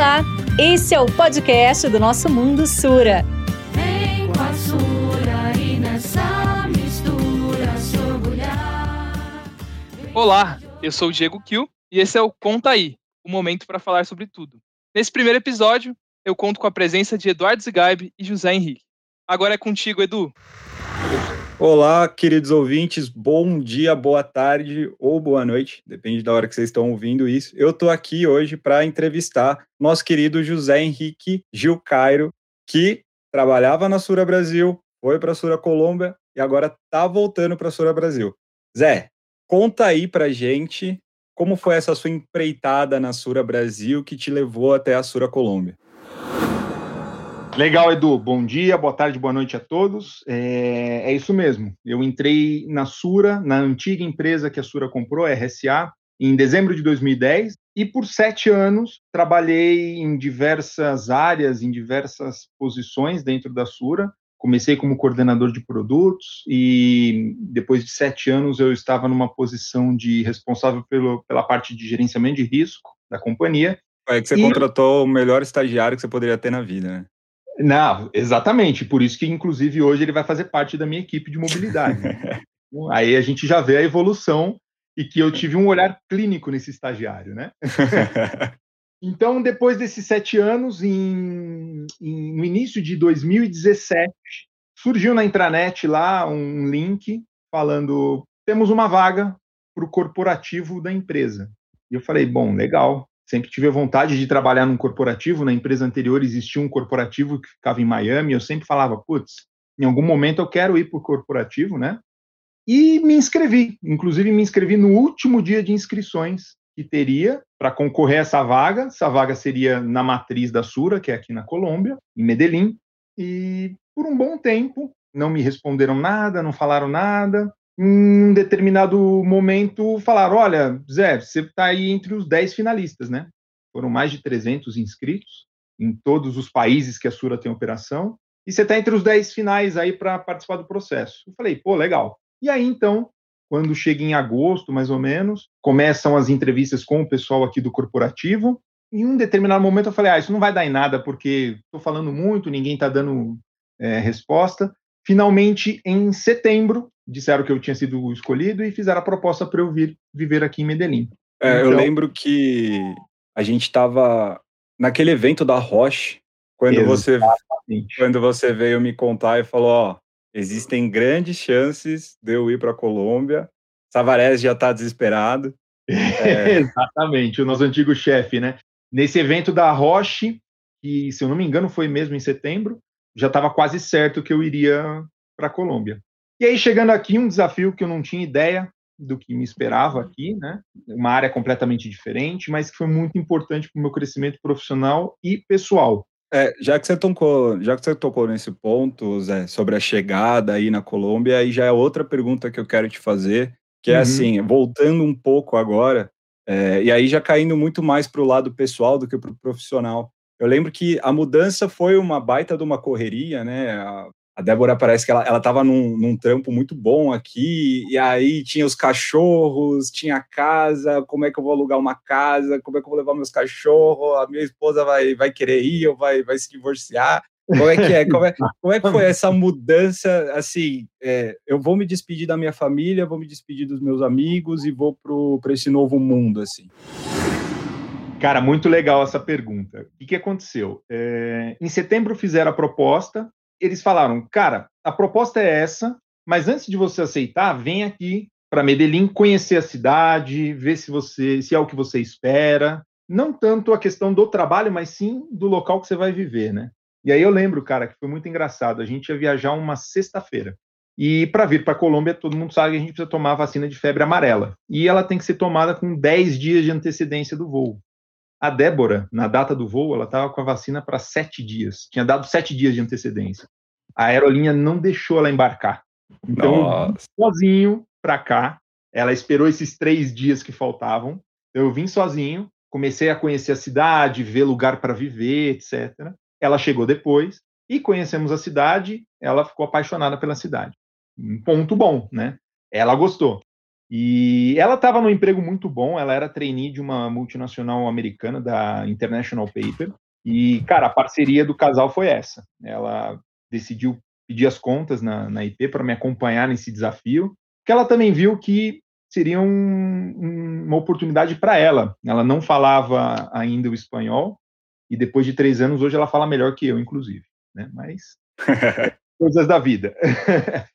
Olá, esse é o podcast do nosso Mundo Sura. Vem com a Sura e nessa mistura se orgulhar. Olá, eu sou o Diego Kiel e esse é o Conta Aí, o momento para falar sobre tudo. Nesse primeiro episódio, eu conto com a presença de Eduardo Zigaib e José Henrique. Agora é contigo, Edu. Olá, queridos ouvintes, bom dia, boa tarde ou boa noite, depende da hora que vocês estão ouvindo isso. Eu estou aqui hoje para entrevistar nosso querido José Henrique Gil Cairo, que trabalhava na Sura Brasil, foi para a Sura Colômbia e agora está voltando para a Sura Brasil. Zé, conta aí para gente como foi essa sua empreitada na Sura Brasil que te levou até a Sura Colômbia. Legal, Edu. Bom dia, boa tarde, boa noite a todos. É, é, isso mesmo. Eu entrei na Sura, na antiga empresa que a Sura comprou, a RSA, em dezembro de 2010, e por sete anos trabalhei em diversas áreas, em diversas posições dentro da Sura. Comecei como coordenador de produtos e depois de sete anos eu estava numa posição de responsável pelo, pela parte de gerenciamento de risco da companhia. É que você e... contratou o melhor estagiário que você poderia ter na vida, né? Não, exatamente. Por isso que, inclusive, hoje ele vai fazer parte da minha equipe de mobilidade. Aí a gente já vê a evolução e que eu tive um olhar clínico nesse estagiário, né? então, depois desses sete anos, em, em, no início de 2017, surgiu na intranet lá um link falando: temos uma vaga para o corporativo da empresa. E eu falei: bom, legal, sempre tive a vontade de trabalhar num corporativo. Na empresa anterior existia um corporativo que ficava em Miami. Eu sempre falava, putz, em algum momento eu quero ir para o corporativo, né? E me inscrevi. Inclusive, me inscrevi no último dia de inscrições que teria para concorrer a essa vaga. Essa vaga seria na matriz da Sura, que é aqui na Colômbia, em Medellín. E por um bom tempo não me responderam nada, não falaram nada em um determinado momento falaram: olha, Zé, você está aí entre os 10 finalistas, né? Foram mais de 300 inscritos em todos os países que a Sura tem operação, e você está entre os 10 finais aí para participar do processo. Eu falei: pô, legal. E aí então, quando chega em agosto, mais ou menos, começam as entrevistas com o pessoal aqui do corporativo. Em um determinado momento eu falei: ah, isso não vai dar em nada, porque estou falando muito, ninguém está dando é, resposta. Finalmente, em setembro, disseram que eu tinha sido escolhido e fizeram a proposta para eu vir viver aqui em Medellín. É, então, eu lembro que a gente estava naquele evento da Roche, quando você, quando você veio me contar e falou, ó, existem grandes chances de eu ir para a Colômbia, Savarez já está desesperado. É... Exatamente, o nosso antigo chefe, né? Nesse evento da Roche, que se eu não me engano foi mesmo em setembro, já estava quase certo que eu iria para a Colômbia. E aí, chegando aqui, um desafio que eu não tinha ideia do que me esperava aqui, né? Uma área completamente diferente, mas que foi muito importante para o meu crescimento profissional e pessoal. É, já que você tocou, já que você tocou nesse ponto, Zé, sobre a chegada aí na Colômbia, aí já é outra pergunta que eu quero te fazer, que é uhum. assim, voltando um pouco agora, é, e aí já caindo muito mais para o lado pessoal do que para o profissional. Eu lembro que a mudança foi uma baita de uma correria, né? A, Débora parece que ela, ela tava num, num trampo muito bom aqui, e aí tinha os cachorros, tinha a casa, como é que eu vou alugar uma casa, como é que eu vou levar meus cachorros, a minha esposa vai, vai querer ir ou vai, vai se divorciar. Como é que é? Como é, como é que foi essa mudança? Assim, é, eu vou me despedir da minha família, vou me despedir dos meus amigos e vou para esse novo mundo, assim. Cara, muito legal essa pergunta. O que, que aconteceu? É, em setembro fizeram a proposta, eles falaram, cara, a proposta é essa, mas antes de você aceitar, vem aqui para Medellín conhecer a cidade, ver se você se é o que você espera. Não tanto a questão do trabalho, mas sim do local que você vai viver, né? E aí eu lembro, cara, que foi muito engraçado. A gente ia viajar uma sexta-feira. E para vir para a Colômbia, todo mundo sabe que a gente precisa tomar a vacina de febre amarela. E ela tem que ser tomada com 10 dias de antecedência do voo. A Débora, na data do voo, ela estava com a vacina para sete dias. Tinha dado sete dias de antecedência. A aerolinha não deixou ela embarcar. Então, sozinho para cá. Ela esperou esses três dias que faltavam. Eu vim sozinho, comecei a conhecer a cidade, ver lugar para viver, etc. Ela chegou depois e conhecemos a cidade. Ela ficou apaixonada pela cidade. Um ponto bom, né? Ela gostou. E ela estava num emprego muito bom, ela era trainee de uma multinacional americana, da International Paper. E, cara, a parceria do casal foi essa. Ela decidiu pedir as contas na, na IP para me acompanhar nesse desafio, que ela também viu que seria um, um, uma oportunidade para ela. Ela não falava ainda o espanhol, e depois de três anos, hoje ela fala melhor que eu, inclusive. Né? Mas coisas da vida.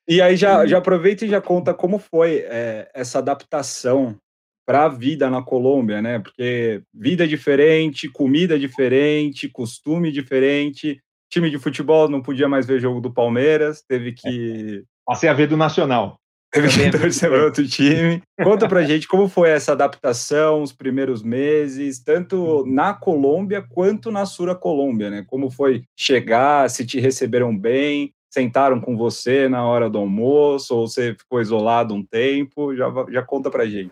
e aí já, já aproveita e já conta como foi é, essa adaptação para a vida na Colômbia, né? Porque vida diferente, comida diferente, costume diferente. Time de futebol não podia mais ver jogo do Palmeiras, teve que. Passei a ver do Nacional. Teve que torcer para outro time. Conta pra gente como foi essa adaptação, os primeiros meses, tanto na Colômbia quanto na Sura Colômbia, né? Como foi chegar, se te receberam bem, sentaram com você na hora do almoço, ou você ficou isolado um tempo? Já, já conta pra gente.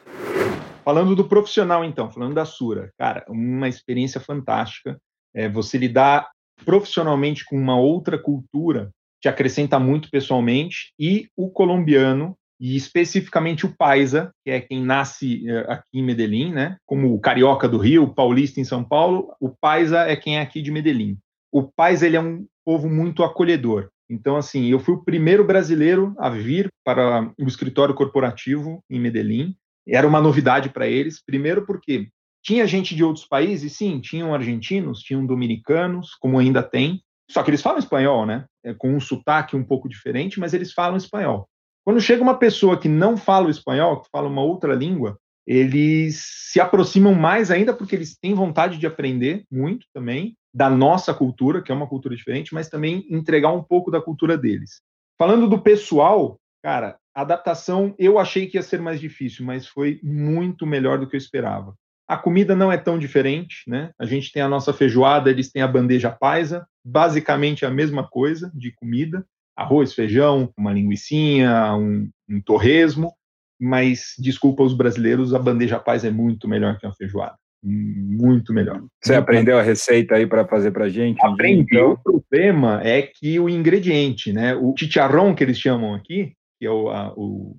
Falando do profissional, então, falando da Sura, cara, uma experiência fantástica. É, você lidar profissionalmente com uma outra cultura te acrescenta muito pessoalmente, e o colombiano, e especificamente o paisa, que é quem nasce é, aqui em Medellín, né? Como o carioca do Rio, paulista em São Paulo, o paisa é quem é aqui de Medellín. O paisa ele é um povo muito acolhedor. Então, assim, eu fui o primeiro brasileiro a vir para o escritório corporativo em Medellín. Era uma novidade para eles, primeiro porque tinha gente de outros países, sim, tinham argentinos, tinham dominicanos, como ainda tem, só que eles falam espanhol, né? É, com um sotaque um pouco diferente, mas eles falam espanhol. Quando chega uma pessoa que não fala o espanhol, que fala uma outra língua, eles se aproximam mais ainda porque eles têm vontade de aprender muito também da nossa cultura, que é uma cultura diferente, mas também entregar um pouco da cultura deles. Falando do pessoal, cara, a adaptação eu achei que ia ser mais difícil, mas foi muito melhor do que eu esperava. A comida não é tão diferente, né? A gente tem a nossa feijoada, eles têm a bandeja paisa, basicamente a mesma coisa de comida, arroz, feijão, uma linguiçinha, um, um torresmo, mas desculpa os brasileiros, a bandeja paisa é muito melhor que a feijoada muito melhor. Você aprendeu a receita aí para fazer para gente? Aprendi. Então? O problema é que o ingrediente, né, o chicharrón que eles chamam aqui, que é o, a, o,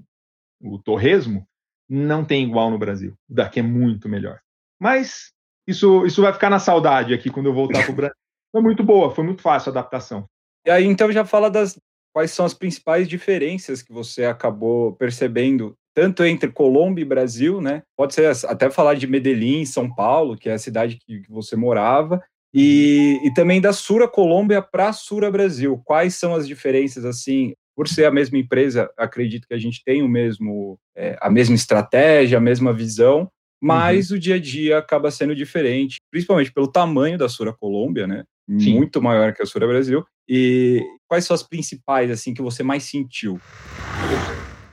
o torresmo, não tem igual no Brasil. O daqui é muito melhor. Mas isso, isso vai ficar na saudade aqui quando eu voltar para o Brasil. Foi muito boa, foi muito fácil a adaptação. E aí, então, já fala das quais são as principais diferenças que você acabou percebendo tanto entre Colômbia e Brasil, né? Pode ser até falar de Medellín, São Paulo, que é a cidade que, que você morava, e, e, também da Sura Colômbia para Sura Brasil. Quais são as diferenças, assim, por ser a mesma empresa, acredito que a gente tem o mesmo, é, a mesma estratégia, a mesma visão, mas uhum. o dia a dia acaba sendo diferente, principalmente pelo tamanho da Sura Colômbia, né? Sim. Muito maior que a Sura Brasil. E quais são as principais, assim, que você mais sentiu?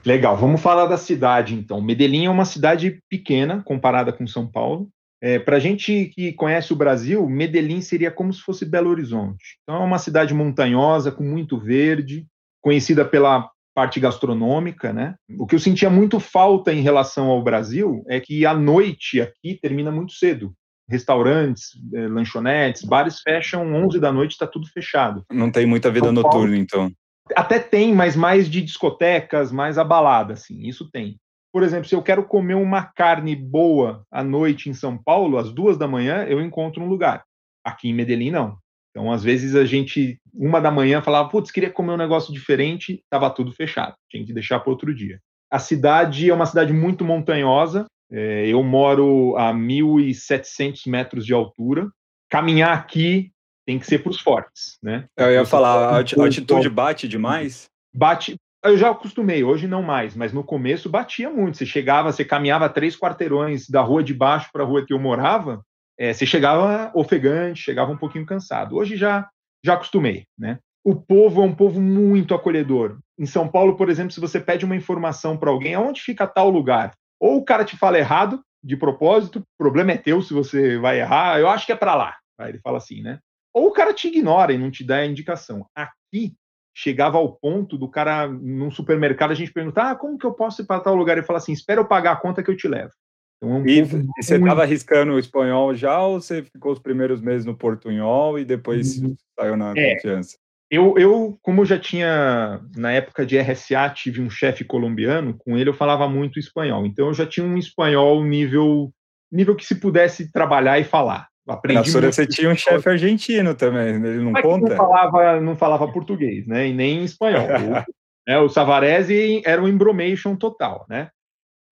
Legal, vamos falar da cidade então. Medellín é uma cidade pequena comparada com São Paulo. É, Para gente que conhece o Brasil, Medellín seria como se fosse Belo Horizonte. Então é uma cidade montanhosa, com muito verde, conhecida pela parte gastronômica, né? O que eu sentia muito falta em relação ao Brasil é que a noite aqui termina muito cedo. Restaurantes, é, lanchonetes, bares fecham 11 da noite, está tudo fechado. Não tem muita vida São noturna, então. Até tem, mas mais de discotecas, mais a balada, assim, isso tem. Por exemplo, se eu quero comer uma carne boa à noite em São Paulo, às duas da manhã, eu encontro um lugar. Aqui em Medellín, não. Então, às vezes, a gente, uma da manhã, falava, putz, queria comer um negócio diferente, estava tudo fechado, tinha que deixar para outro dia. A cidade é uma cidade muito montanhosa, é, eu moro a 1.700 metros de altura. Caminhar aqui tem que ser para os fortes, né? Eu ia falar, a altitude bate demais? Bate. Eu já acostumei, hoje não mais, mas no começo batia muito. Você chegava, você caminhava três quarteirões da rua de baixo para a rua que eu morava, é, você chegava ofegante, chegava um pouquinho cansado. Hoje já já acostumei, né? O povo é um povo muito acolhedor. Em São Paulo, por exemplo, se você pede uma informação para alguém, aonde fica tal lugar? Ou o cara te fala errado, de propósito, o problema é teu se você vai errar, eu acho que é para lá. Aí ele fala assim, né? Ou o cara te ignora e não te dá a indicação. Aqui, chegava ao ponto do cara, num supermercado, a gente perguntar, ah, como que eu posso ir para tal lugar? Ele fala assim, espera eu pagar a conta que eu te levo. Então, é um e você estava arriscando o espanhol já ou você ficou os primeiros meses no portunhol e depois uhum. saiu na é. confiança? Eu, eu, como eu já tinha, na época de RSA, tive um chefe colombiano, com ele eu falava muito espanhol. Então eu já tinha um espanhol nível, nível que se pudesse trabalhar e falar. Aprendi Na Sura você tinha um chefe argentino também, ele não Mas conta? Não falava, não falava português, né? E nem espanhol. o, é, o Savarese era um embromation total, né?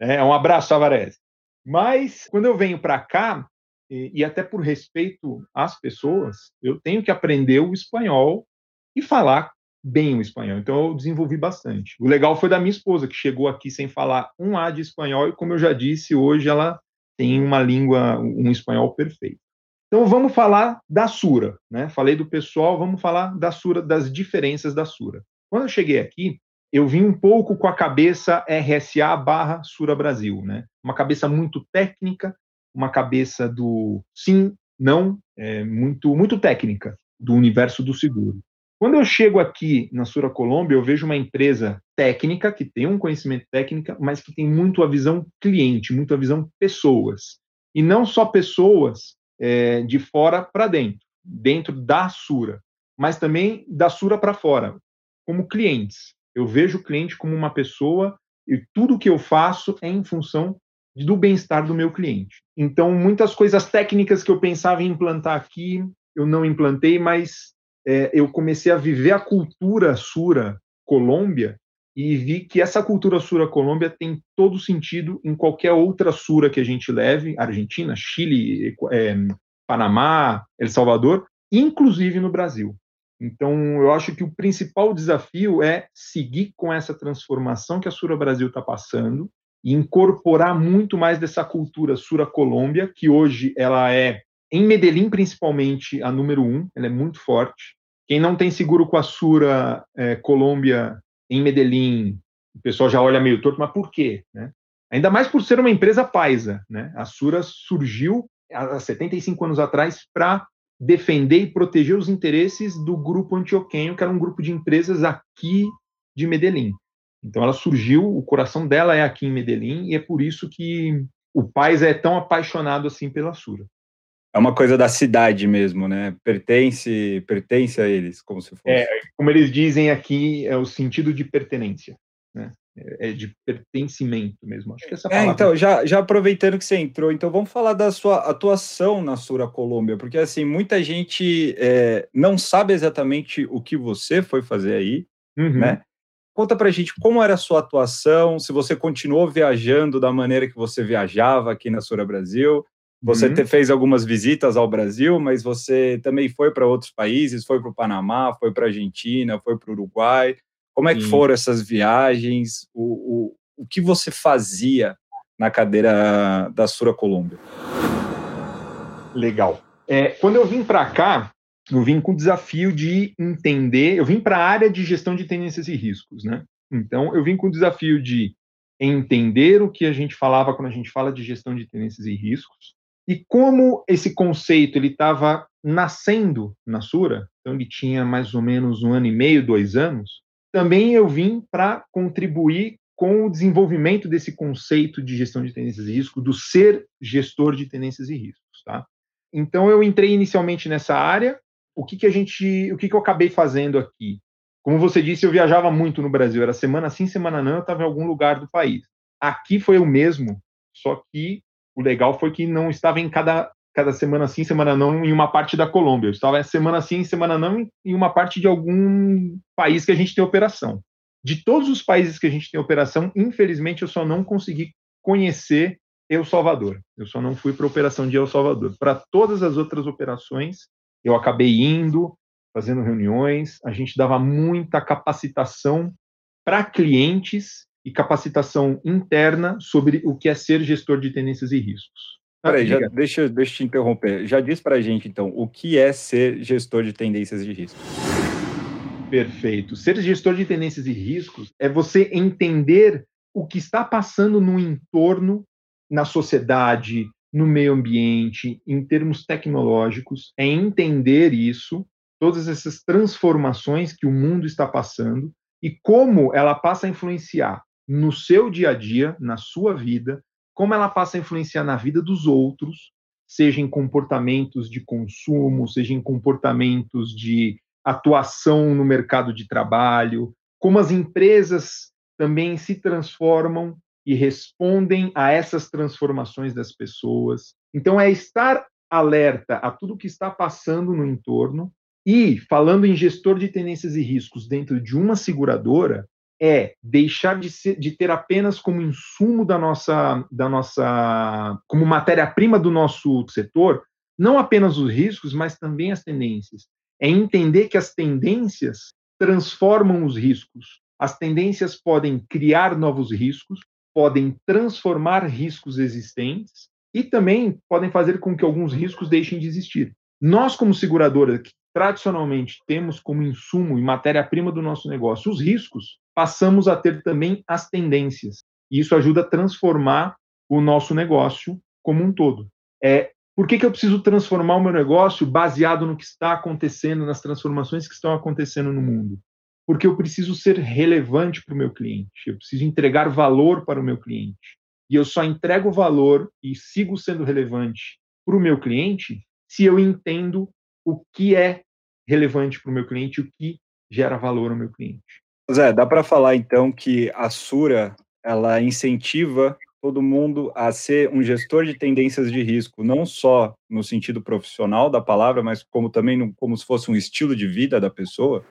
É, um abraço, Savarese. Mas quando eu venho para cá, e, e, até por respeito às pessoas, eu tenho que aprender o espanhol e falar bem o espanhol. Então eu desenvolvi bastante. O legal foi da minha esposa, que chegou aqui sem falar um A de espanhol, e como eu já disse, hoje ela tem uma língua, um espanhol perfeito. Então vamos falar da Sura, né? Falei do pessoal, vamos falar da Sura, das diferenças da Sura. Quando eu cheguei aqui, eu vim um pouco com a cabeça RSA barra Sura Brasil, né? Uma cabeça muito técnica, uma cabeça do sim, não, é, muito, muito técnica do universo do seguro. Quando eu chego aqui na Sura Colômbia, eu vejo uma empresa técnica, que tem um conhecimento técnico, mas que tem muito a visão cliente, muito a visão pessoas. E não só pessoas é, de fora para dentro, dentro da Sura, mas também da Sura para fora, como clientes. Eu vejo o cliente como uma pessoa e tudo que eu faço é em função do bem-estar do meu cliente. Então, muitas coisas técnicas que eu pensava em implantar aqui, eu não implantei, mas é, eu comecei a viver a cultura Sura Colômbia e vi que essa cultura Sura Colômbia tem todo sentido em qualquer outra Sura que a gente leve, Argentina, Chile, é, Panamá, El Salvador, inclusive no Brasil. Então, eu acho que o principal desafio é seguir com essa transformação que a Sura Brasil está passando e incorporar muito mais dessa cultura Sura Colômbia, que hoje ela é, em Medellín principalmente, a número um, ela é muito forte. Quem não tem seguro com a Sura é, Colômbia em Medellín, o pessoal já olha meio torto, mas por quê? Né? Ainda mais por ser uma empresa paisa. Né? A Sura surgiu há 75 anos atrás para defender e proteger os interesses do grupo antioquenho, que era um grupo de empresas aqui de Medellín. Então ela surgiu, o coração dela é aqui em Medellín, e é por isso que o Pais é tão apaixonado assim pela Sura. É uma coisa da cidade mesmo, né? Pertence, pertence a eles, como se fosse. É, como eles dizem aqui, é o sentido de pertenência, né? É, é de pertencimento mesmo. Acho que essa é, palavra... É, então, já, já aproveitando que você entrou, então vamos falar da sua atuação na Sura Colômbia, porque assim, muita gente é, não sabe exatamente o que você foi fazer aí, uhum. né? Conta pra gente como era a sua atuação, se você continuou viajando da maneira que você viajava aqui na Sura Brasil, você uhum. te, fez algumas visitas ao Brasil, mas você também foi para outros países, foi para o Panamá, foi para a Argentina, foi para o Uruguai. Como é que foram essas viagens? O, o, o que você fazia na cadeira da Sura Colômbia? Legal. É, quando eu vim para cá, eu vim com o desafio de entender. Eu vim para a área de gestão de tendências e riscos, né? Então, eu vim com o desafio de entender o que a gente falava quando a gente fala de gestão de tendências e riscos, e como esse conceito ele estava nascendo na Sura, então ele tinha mais ou menos um ano e meio, dois anos, também eu vim para contribuir com o desenvolvimento desse conceito de gestão de tendências e risco, do ser gestor de tendências e riscos, tá? Então eu entrei inicialmente nessa área. O que que a gente, o que que eu acabei fazendo aqui? Como você disse, eu viajava muito no Brasil, era semana sim, semana não, eu estava em algum lugar do país. Aqui foi o mesmo, só que o legal foi que não estava em cada, cada semana sim, semana não, em uma parte da Colômbia. Eu estava semana sim, semana não, em uma parte de algum país que a gente tem operação. De todos os países que a gente tem operação, infelizmente eu só não consegui conhecer El Salvador. Eu só não fui para a operação de El Salvador. Para todas as outras operações, eu acabei indo, fazendo reuniões, a gente dava muita capacitação para clientes e capacitação interna sobre o que é ser gestor de tendências e riscos. Ah, Peraí, já, deixa, deixa eu te interromper. Já diz para a gente, então, o que é ser gestor de tendências e riscos? Perfeito. Ser gestor de tendências e riscos é você entender o que está passando no entorno, na sociedade, no meio ambiente, em termos tecnológicos, é entender isso, todas essas transformações que o mundo está passando e como ela passa a influenciar no seu dia a dia, na sua vida, como ela passa a influenciar na vida dos outros, seja em comportamentos de consumo, seja em comportamentos de atuação no mercado de trabalho, como as empresas também se transformam e respondem a essas transformações das pessoas. Então, é estar alerta a tudo que está passando no entorno e, falando em gestor de tendências e riscos dentro de uma seguradora, é deixar de, ser, de ter apenas como insumo da nossa, da nossa como matéria-prima do nosso setor, não apenas os riscos, mas também as tendências. É entender que as tendências transformam os riscos. As tendências podem criar novos riscos, podem transformar riscos existentes e também podem fazer com que alguns riscos deixem de existir. Nós, como seguradora, que tradicionalmente temos como insumo e matéria-prima do nosso negócio os riscos, passamos a ter também as tendências. E isso ajuda a transformar o nosso negócio como um todo. É, por que, que eu preciso transformar o meu negócio baseado no que está acontecendo, nas transformações que estão acontecendo no mundo? Porque eu preciso ser relevante para o meu cliente, eu preciso entregar valor para o meu cliente. E eu só entrego valor e sigo sendo relevante para o meu cliente se eu entendo o que é relevante para o meu cliente, o que gera valor ao meu cliente. Zé, dá para falar então que a Sura ela incentiva todo mundo a ser um gestor de tendências de risco, não só no sentido profissional da palavra, mas como também como se fosse um estilo de vida da pessoa?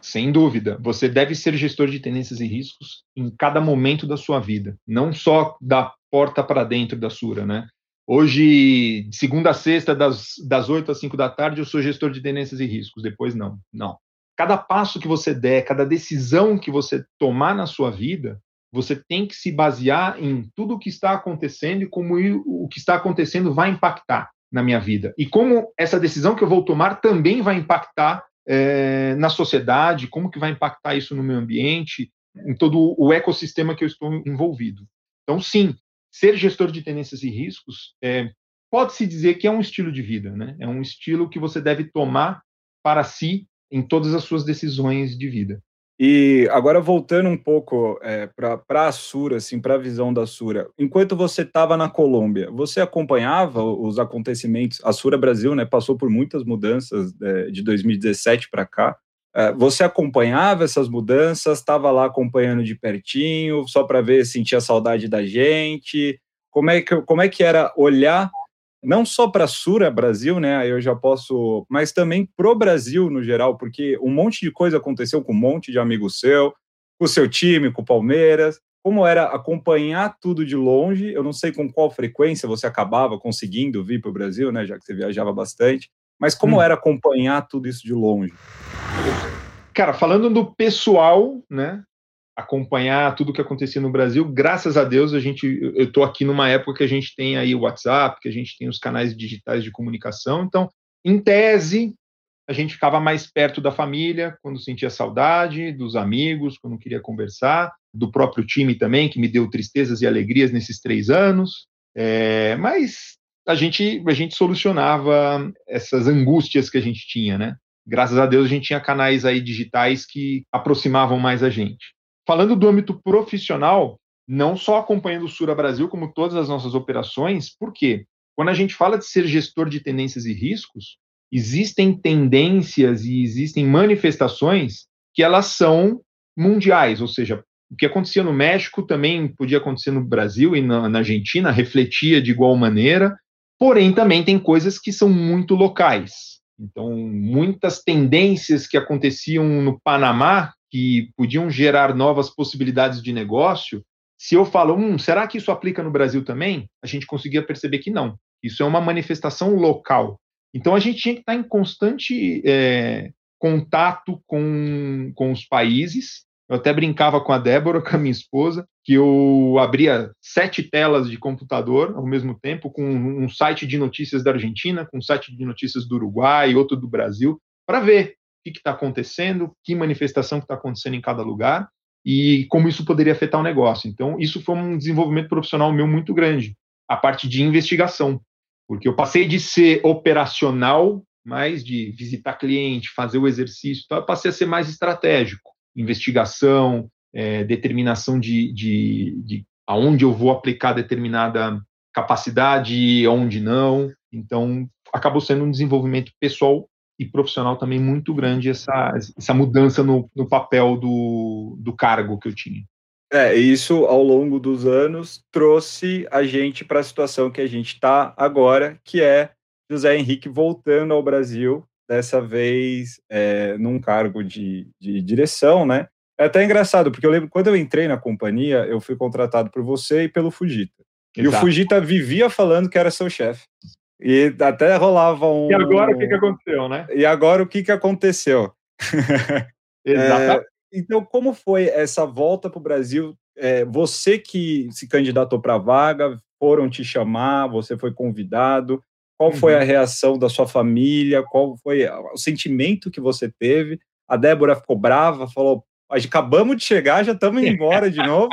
Sem dúvida, você deve ser gestor de tendências e riscos em cada momento da sua vida, não só da porta para dentro da Sura, né? Hoje, de segunda a sexta, das, das 8 às 5 da tarde, eu sou gestor de tendências e riscos. Depois, não. Não. Cada passo que você der, cada decisão que você tomar na sua vida, você tem que se basear em tudo o que está acontecendo e como o que está acontecendo vai impactar na minha vida. E como essa decisão que eu vou tomar também vai impactar é, na sociedade, como que vai impactar isso no meu ambiente, em todo o ecossistema que eu estou envolvido. Então, sim, ser gestor de tendências e riscos é, pode-se dizer que é um estilo de vida, né? É um estilo que você deve tomar para si em todas as suas decisões de vida. E agora voltando um pouco é, para a Sura, assim, para a visão da Sura, enquanto você estava na Colômbia, você acompanhava os acontecimentos? A Sura Brasil, né, passou por muitas mudanças é, de 2017 para cá. É, você acompanhava essas mudanças, estava lá acompanhando de pertinho, só para ver, sentia saudade da gente? Como é que, como é que era olhar não só para a Sura Brasil, né? Eu já posso, mas também pro Brasil no geral, porque um monte de coisa aconteceu com um monte de amigo seu, com o seu time, com o Palmeiras. Como era acompanhar tudo de longe? Eu não sei com qual frequência você acabava conseguindo vir para o Brasil, né? Já que você viajava bastante. Mas como hum. era acompanhar tudo isso de longe? Cara, falando do pessoal, né? Acompanhar tudo o que acontecia no Brasil, graças a Deus a gente, eu estou aqui numa época que a gente tem aí o WhatsApp, que a gente tem os canais digitais de comunicação. Então, em tese, a gente ficava mais perto da família quando sentia saudade, dos amigos quando queria conversar, do próprio time também que me deu tristezas e alegrias nesses três anos. É, mas a gente, a gente solucionava essas angústias que a gente tinha, né? Graças a Deus a gente tinha canais aí digitais que aproximavam mais a gente. Falando do âmbito profissional, não só acompanhando o Sura Brasil, como todas as nossas operações, por quê? Quando a gente fala de ser gestor de tendências e riscos, existem tendências e existem manifestações que elas são mundiais, ou seja, o que acontecia no México também podia acontecer no Brasil e na, na Argentina, refletia de igual maneira, Porém, também tem coisas que são muito locais. Então, muitas tendências que aconteciam no Panamá, que podiam gerar novas possibilidades de negócio, se eu falo, hum, será que isso aplica no Brasil também? A gente conseguia perceber que não. Isso é uma manifestação local. Então, a gente tinha que estar em constante é, contato com, com os países eu até brincava com a Débora, com a minha esposa, que eu abria sete telas de computador ao mesmo tempo, com um site de notícias da Argentina, com um site de notícias do Uruguai, outro do Brasil, para ver que está acontecendo, que manifestação que está acontecendo em cada lugar e como isso poderia afetar o negócio. Então, isso foi um desenvolvimento profissional meu muito grande, a parte de investigação, porque eu passei de ser operacional, mais de visitar cliente, fazer o exercício, eu passei a ser mais estratégico investigação, é, determinação de, de, de aonde eu vou aplicar determinada capacidade onde não. Então, acabou sendo um desenvolvimento pessoal e profissional também muito grande essa, essa mudança no, no papel do, do cargo que eu tinha. É, isso ao longo dos anos trouxe a gente para a situação que a gente está agora, que é José Henrique voltando ao Brasil, dessa vez é, num cargo de, de direção, né? É até engraçado, porque eu lembro quando eu entrei na companhia, eu fui contratado por você e pelo Fujita. Exato. E o Fujita vivia falando que era seu chefe. E até rolava um. E agora o que, que aconteceu, né? E agora o que, que aconteceu? Exato. É, então, como foi essa volta para o Brasil? É, você que se candidatou para a vaga, foram te chamar, você foi convidado. Qual uhum. foi a reação da sua família? Qual foi o sentimento que você teve? A Débora ficou brava, falou: acabamos de chegar, já estamos indo embora de novo.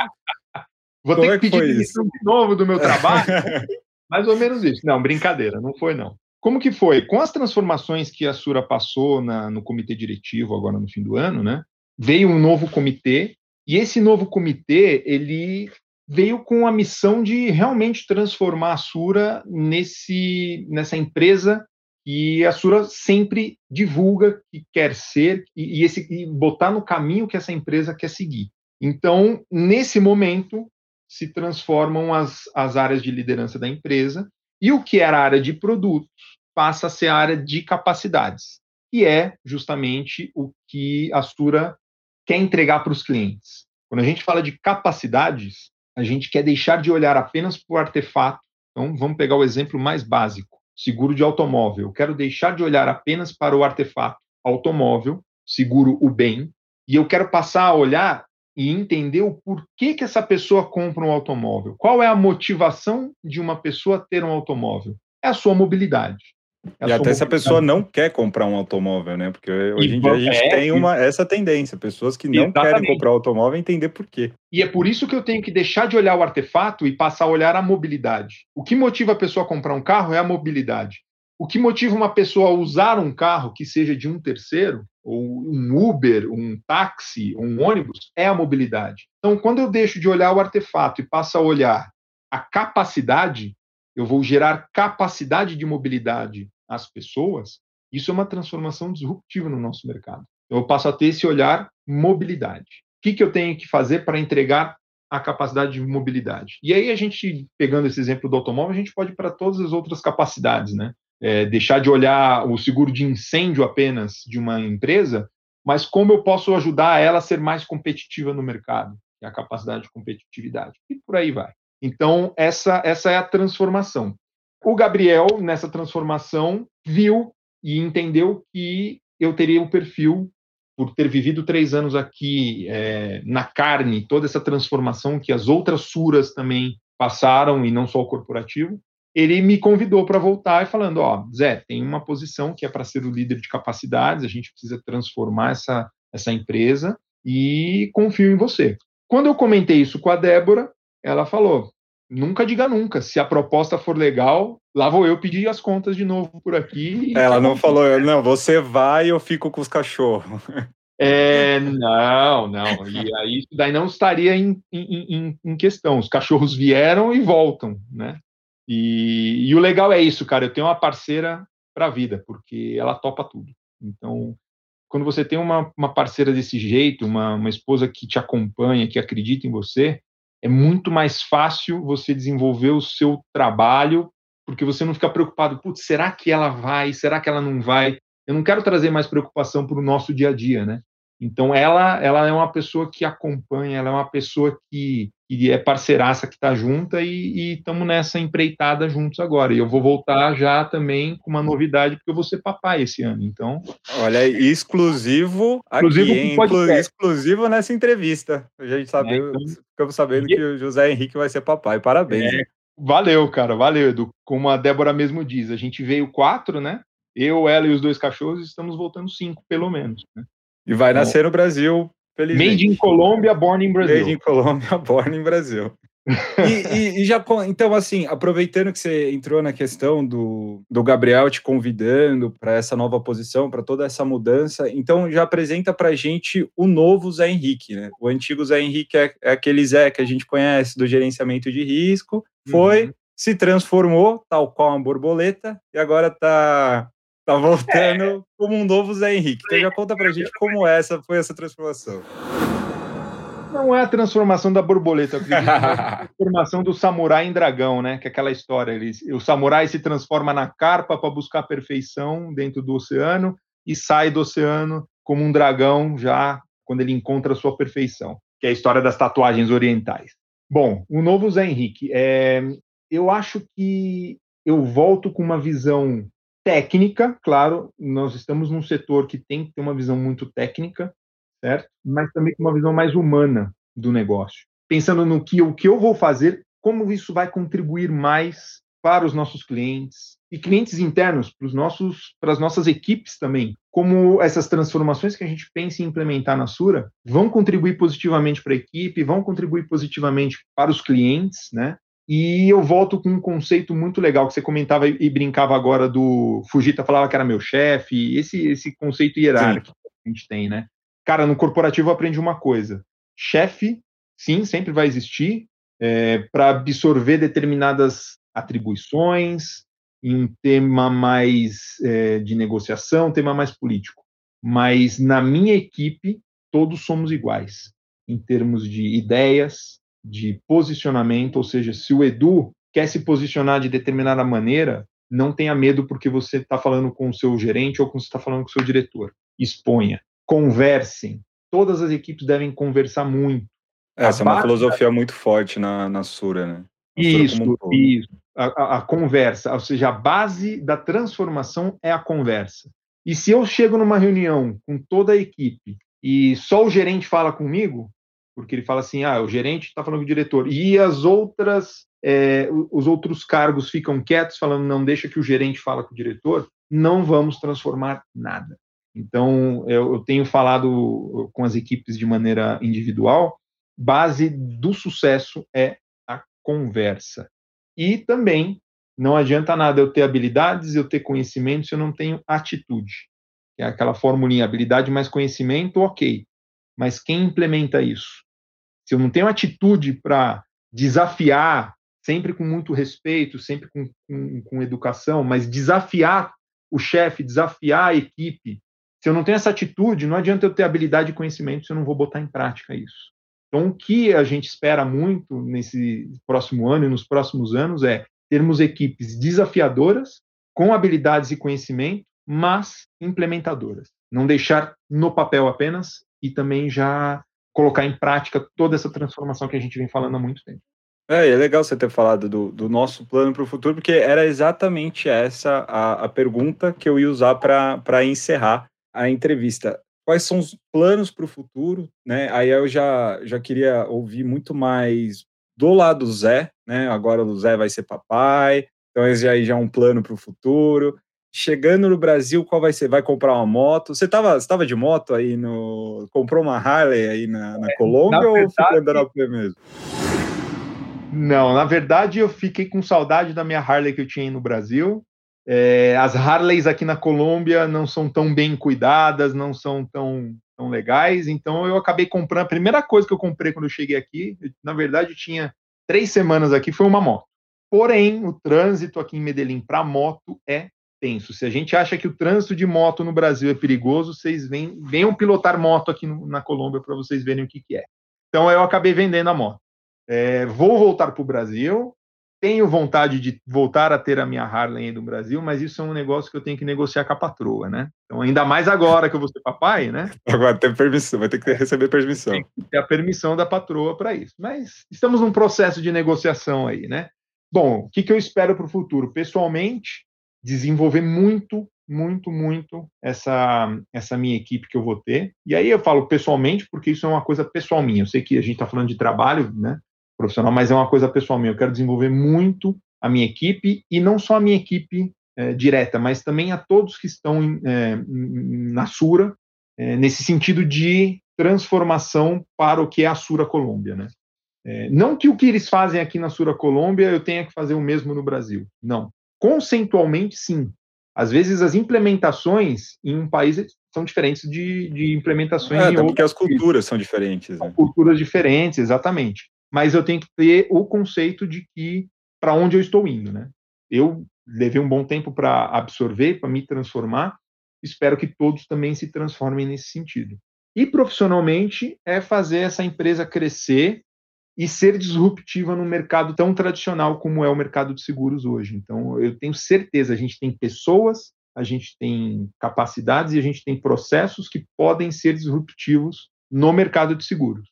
Vou Como ter que, é que pedir demissão de novo do meu trabalho? Mais ou menos isso. Não, brincadeira, não foi não. Como que foi? Com as transformações que a Sura passou na, no comitê diretivo agora no fim do ano, né? Veio um novo comitê e esse novo comitê ele veio com a missão de realmente transformar a Sura nesse nessa empresa que a Sura sempre divulga que quer ser e, e esse e botar no caminho que essa empresa quer seguir. Então, nesse momento, se transformam as, as áreas de liderança da empresa e o que era a área de produtos passa a ser a área de capacidades, que é justamente o que a Sura quer entregar para os clientes. Quando a gente fala de capacidades, a gente quer deixar de olhar apenas para o artefato. Então, vamos pegar o exemplo mais básico: seguro de automóvel. Eu quero deixar de olhar apenas para o artefato automóvel, seguro o bem, e eu quero passar a olhar e entender o porquê que essa pessoa compra um automóvel. Qual é a motivação de uma pessoa ter um automóvel? É a sua mobilidade. É e até se a pessoa não quer comprar um automóvel, né? Porque hoje em dia a gente é, tem uma, essa tendência, pessoas que não exatamente. querem comprar um automóvel entender por quê. E é por isso que eu tenho que deixar de olhar o artefato e passar a olhar a mobilidade. O que motiva a pessoa a comprar um carro é a mobilidade. O que motiva uma pessoa a usar um carro que seja de um terceiro, um Uber, um táxi, um ônibus, é a mobilidade. Então, quando eu deixo de olhar o artefato e passo a olhar a capacidade, eu vou gerar capacidade de mobilidade às pessoas. Isso é uma transformação disruptiva no nosso mercado. Eu passo a ter esse olhar mobilidade. O que, que eu tenho que fazer para entregar a capacidade de mobilidade? E aí a gente, pegando esse exemplo do automóvel, a gente pode ir para todas as outras capacidades, né? É, deixar de olhar o seguro de incêndio apenas de uma empresa, mas como eu posso ajudar ela a ser mais competitiva no mercado, é a capacidade de competitividade. E por aí vai. Então, essa, essa é a transformação. O Gabriel, nessa transformação, viu e entendeu que eu teria o um perfil, por ter vivido três anos aqui é, na carne, toda essa transformação que as outras suras também passaram, e não só o corporativo, ele me convidou para voltar e falando, ó, Zé, tem uma posição que é para ser o líder de capacidades, a gente precisa transformar essa, essa empresa e confio em você. Quando eu comentei isso com a Débora, ela falou, nunca diga nunca, se a proposta for legal, lá vou eu pedir as contas de novo por aqui. Ela não falou, não, você vai e eu fico com os cachorros. É, não, não. E aí isso daí não estaria em, em, em, em, questão. Os cachorros vieram e voltam, né? E, e o legal é isso, cara. Eu tenho uma parceira para a vida, porque ela topa tudo. Então, quando você tem uma, uma parceira desse jeito, uma, uma esposa que te acompanha, que acredita em você, é muito mais fácil você desenvolver o seu trabalho, porque você não fica preocupado, putz, será que ela vai? Será que ela não vai? Eu não quero trazer mais preocupação para o nosso dia a dia, né? Então, ela, ela é uma pessoa que acompanha, ela é uma pessoa que, que é parceiraça que está junta e estamos nessa empreitada juntos agora. E eu vou voltar já também com uma novidade, porque eu vou ser papai esse ano. Então. Olha, exclusivo, exclusivo aqui, exclusivo nessa entrevista. A gente sabe, é, então... ficamos sabendo que o José Henrique vai ser papai. Parabéns. É, valeu, cara, valeu, Edu. Como a Débora mesmo diz, a gente veio quatro, né? Eu, ela e os dois cachorros, estamos voltando cinco, pelo menos. Né? E vai nascer no Brasil, felizmente. Made in Colômbia, born in Brasil. Made in Colômbia, born in Brasil. e, e, e, já, então, assim, aproveitando que você entrou na questão do, do Gabriel te convidando para essa nova posição, para toda essa mudança, então já apresenta para a gente o novo Zé Henrique, né? O antigo Zé Henrique é, é, aquele Zé que a gente conhece do gerenciamento de risco, foi, uhum. se transformou, tal qual uma borboleta, e agora está Tá voltando é. como um novo Zé Henrique. Então já conta pra gente como essa foi essa transformação. Não é a transformação da borboleta, eu acredito, é a transformação do samurai em dragão, né? Que é aquela história. Ele, o samurai se transforma na carpa para buscar a perfeição dentro do oceano e sai do oceano como um dragão já quando ele encontra a sua perfeição, que é a história das tatuagens orientais. Bom, o novo Zé Henrique, é, eu acho que eu volto com uma visão técnica, claro, nós estamos num setor que tem que ter uma visão muito técnica, certo? Mas também com uma visão mais humana do negócio. Pensando no que o que eu vou fazer, como isso vai contribuir mais para os nossos clientes e clientes internos, para os nossos para as nossas equipes também. Como essas transformações que a gente pensa em implementar na Sura vão contribuir positivamente para a equipe, vão contribuir positivamente para os clientes, né? E eu volto com um conceito muito legal que você comentava e brincava agora do Fujita falava que era meu chefe, esse esse conceito hierárquico sim. que a gente tem, né? Cara, no corporativo eu aprendi uma coisa: chefe, sim, sempre vai existir é, para absorver determinadas atribuições em um tema mais é, de negociação, um tema mais político. Mas na minha equipe todos somos iguais em termos de ideias, de posicionamento, ou seja, se o Edu quer se posicionar de determinada maneira, não tenha medo porque você está falando com o seu gerente ou você está falando com o seu diretor. Exponha, conversem. Todas as equipes devem conversar muito. Essa é uma filosofia da... muito forte na, na Sura, né? Na isso, Sura isso. A, a, a conversa, ou seja, a base da transformação é a conversa. E se eu chego numa reunião com toda a equipe e só o gerente fala comigo, porque ele fala assim, ah, o gerente está falando com o diretor, e as outras, é, os outros cargos ficam quietos, falando, não deixa que o gerente fala com o diretor, não vamos transformar nada. Então, eu, eu tenho falado com as equipes de maneira individual, base do sucesso é a conversa. E também, não adianta nada eu ter habilidades, eu ter conhecimento, se eu não tenho atitude. É aquela formulinha, habilidade mais conhecimento, ok. Mas quem implementa isso? Se eu não tenho atitude para desafiar, sempre com muito respeito, sempre com, com, com educação, mas desafiar o chefe, desafiar a equipe, se eu não tenho essa atitude, não adianta eu ter habilidade e conhecimento se eu não vou botar em prática isso. Então, o que a gente espera muito nesse próximo ano e nos próximos anos é termos equipes desafiadoras, com habilidades e conhecimento, mas implementadoras. Não deixar no papel apenas e também já colocar em prática toda essa transformação que a gente vem falando há muito tempo. É, é legal você ter falado do, do nosso plano para o futuro, porque era exatamente essa a, a pergunta que eu ia usar para encerrar a entrevista. Quais são os planos para o futuro? Né? Aí eu já, já queria ouvir muito mais do lado do Zé, né? Agora o Zé vai ser papai, então esse aí já é um plano para o futuro chegando no Brasil, qual vai ser? Vai comprar uma moto? Você estava você tava de moto aí no. Comprou uma Harley aí na, na é, Colômbia na verdade, ou ficou andando a pé mesmo? Não, na verdade eu fiquei com saudade da minha Harley que eu tinha aí no Brasil. É, as Harleys aqui na Colômbia não são tão bem cuidadas, não são tão, tão legais, então eu acabei comprando. A primeira coisa que eu comprei quando eu cheguei aqui, na verdade, eu tinha três semanas aqui, foi uma moto. Porém, o trânsito aqui em Medellín para moto é tenso. Se a gente acha que o trânsito de moto no Brasil é perigoso, vocês vem, venham pilotar moto aqui no, na Colômbia para vocês verem o que, que, é. Então eu acabei vendendo a moto. É, vou voltar para o Brasil. Tenho vontade de voltar a ter a minha Harley no Brasil, mas isso é um negócio que eu tenho que negociar com a patroa, né? Então, ainda mais agora que eu vou ser papai, né? Agora tem permissão, vai ter que receber permissão. Tem que ter a permissão da patroa para isso. Mas estamos num processo de negociação aí, né? Bom, o que, que eu espero para o futuro? Pessoalmente, desenvolver muito, muito, muito essa, essa minha equipe que eu vou ter. E aí eu falo pessoalmente, porque isso é uma coisa pessoal minha. Eu sei que a gente está falando de trabalho, né, profissional, mas é uma coisa pessoal minha. Eu quero desenvolver muito a minha equipe e não só a minha equipe é, direta, mas também a todos que estão é, na Sura, é, nesse sentido de transformação para o que é a Sura Colômbia, né? É, não que o que eles fazem aqui na Sura Colômbia eu tenha que fazer o mesmo no Brasil. Não conceitualmente, sim. Às vezes as implementações em um país são diferentes de, de implementações é, em outro. porque as culturas são diferentes. São né? culturas diferentes, exatamente. Mas eu tenho que ter o conceito de que para onde eu estou indo, né? Eu levei um bom tempo para absorver, para me transformar. Espero que todos também se transformem nesse sentido. E profissionalmente é fazer essa empresa crescer e ser disruptiva no mercado tão tradicional como é o mercado de seguros hoje. Então, eu tenho certeza, a gente tem pessoas, a gente tem capacidades e a gente tem processos que podem ser disruptivos no mercado de seguros.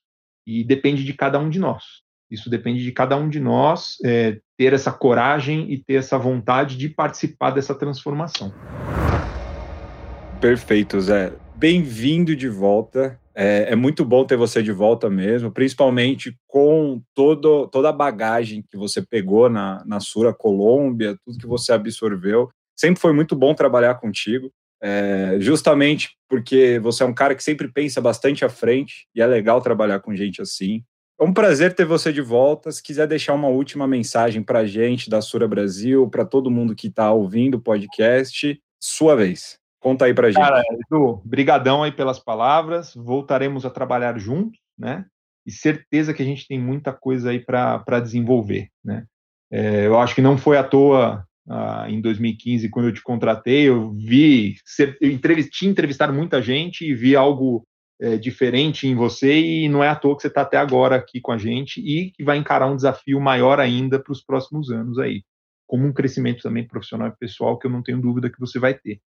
E depende de cada um de nós. Isso depende de cada um de nós é, ter essa coragem e ter essa vontade de participar dessa transformação. Perfeito, Zé. Bem-vindo de volta. É, é, muito bom ter você de volta mesmo, principalmente com todo, toda a bagagem que você pegou na, na Sura Colômbia, tudo que você absorveu. Sempre foi muito bom trabalhar contigo, é, justamente porque você é um cara que sempre pensa bastante à frente e é legal trabalhar com gente assim. É um prazer ter você de volta. Se quiser deixar uma última mensagem para a gente da Sura Brasil, para todo mundo que está ouvindo o podcast, sua vez. Conta aí pra gente. Cara, Edu, brigadão aí pelas palavras. Voltaremos a trabalhar juntos, né? E certeza que a gente tem muita coisa aí para desenvolver, né? É, eu acho que não foi à toa ah, em 2015, quando eu te contratei, eu vi, eu entrevistei, entrevistar muita gente e vi algo é, diferente em você e não é à toa que você está até agora aqui com a gente e que vai encarar um desafio maior ainda para os próximos anos aí, como um crescimento também profissional e pessoal que eu não tenho dúvida que você vai ter.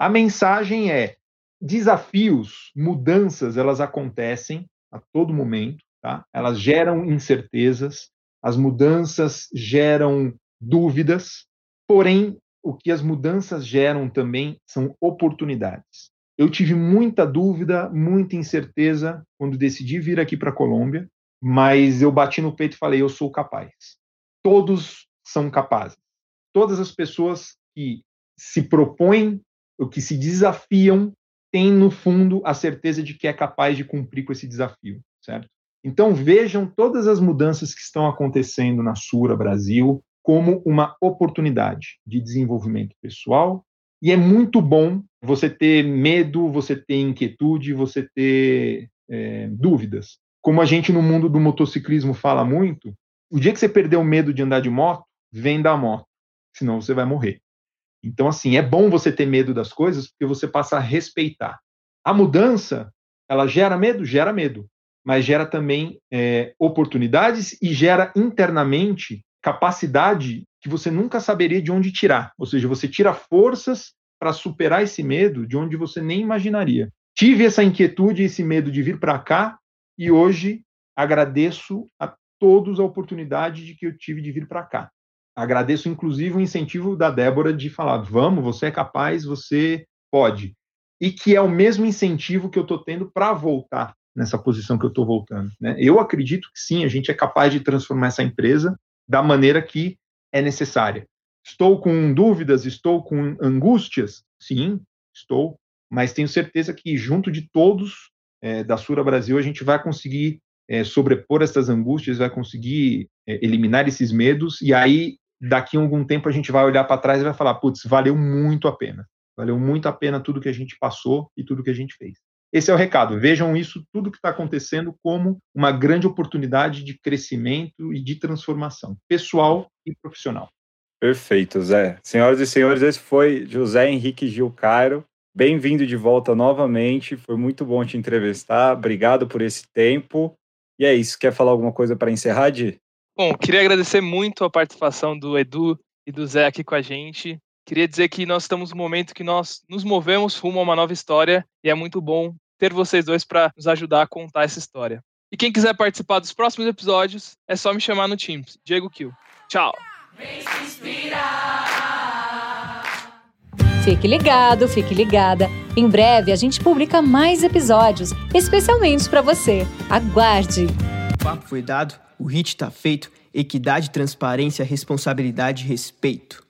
A mensagem é: desafios, mudanças, elas acontecem a todo momento, tá? Elas geram incertezas, as mudanças geram dúvidas, porém, o que as mudanças geram também são oportunidades. Eu tive muita dúvida, muita incerteza quando decidi vir aqui para a Colômbia, mas eu bati no peito e falei: eu sou capaz. Todos são capazes. Todas as pessoas que se propõem o que se desafiam tem no fundo a certeza de que é capaz de cumprir com esse desafio, certo? Então vejam todas as mudanças que estão acontecendo na Sura Brasil como uma oportunidade de desenvolvimento pessoal e é muito bom você ter medo, você ter inquietude, você ter é, dúvidas. Como a gente no mundo do motociclismo fala muito, o dia que você perder o medo de andar de moto, vem da moto, senão você vai morrer. Então, assim, é bom você ter medo das coisas porque você passa a respeitar. A mudança, ela gera medo? Gera medo. Mas gera também é, oportunidades e gera internamente capacidade que você nunca saberia de onde tirar. Ou seja, você tira forças para superar esse medo de onde você nem imaginaria. Tive essa inquietude, esse medo de vir para cá e hoje agradeço a todos a oportunidade de que eu tive de vir para cá. Agradeço, inclusive, o incentivo da Débora de falar: vamos, você é capaz, você pode. E que é o mesmo incentivo que eu estou tendo para voltar nessa posição que eu estou voltando. Né? Eu acredito que sim, a gente é capaz de transformar essa empresa da maneira que é necessária. Estou com dúvidas, estou com angústias? Sim, estou, mas tenho certeza que junto de todos é, da Sura Brasil a gente vai conseguir é, sobrepor essas angústias, vai conseguir é, eliminar esses medos e aí daqui a algum tempo a gente vai olhar para trás e vai falar, putz, valeu muito a pena. Valeu muito a pena tudo que a gente passou e tudo que a gente fez. Esse é o recado. Vejam isso, tudo que está acontecendo, como uma grande oportunidade de crescimento e de transformação pessoal e profissional. Perfeito, Zé. Senhoras e senhores, esse foi José Henrique Gil Cairo. Bem-vindo de volta novamente. Foi muito bom te entrevistar. Obrigado por esse tempo. E é isso. Quer falar alguma coisa para encerrar, Di? Bom, queria agradecer muito a participação do Edu e do Zé aqui com a gente. Queria dizer que nós estamos no momento que nós nos movemos rumo a uma nova história e é muito bom ter vocês dois para nos ajudar a contar essa história. E quem quiser participar dos próximos episódios, é só me chamar no Teams. Diego Kill. Tchau. Fique ligado, fique ligada. Em breve a gente publica mais episódios, especialmente para você. Aguarde. Papo foi dado o hit tá feito, equidade, transparência, responsabilidade, respeito.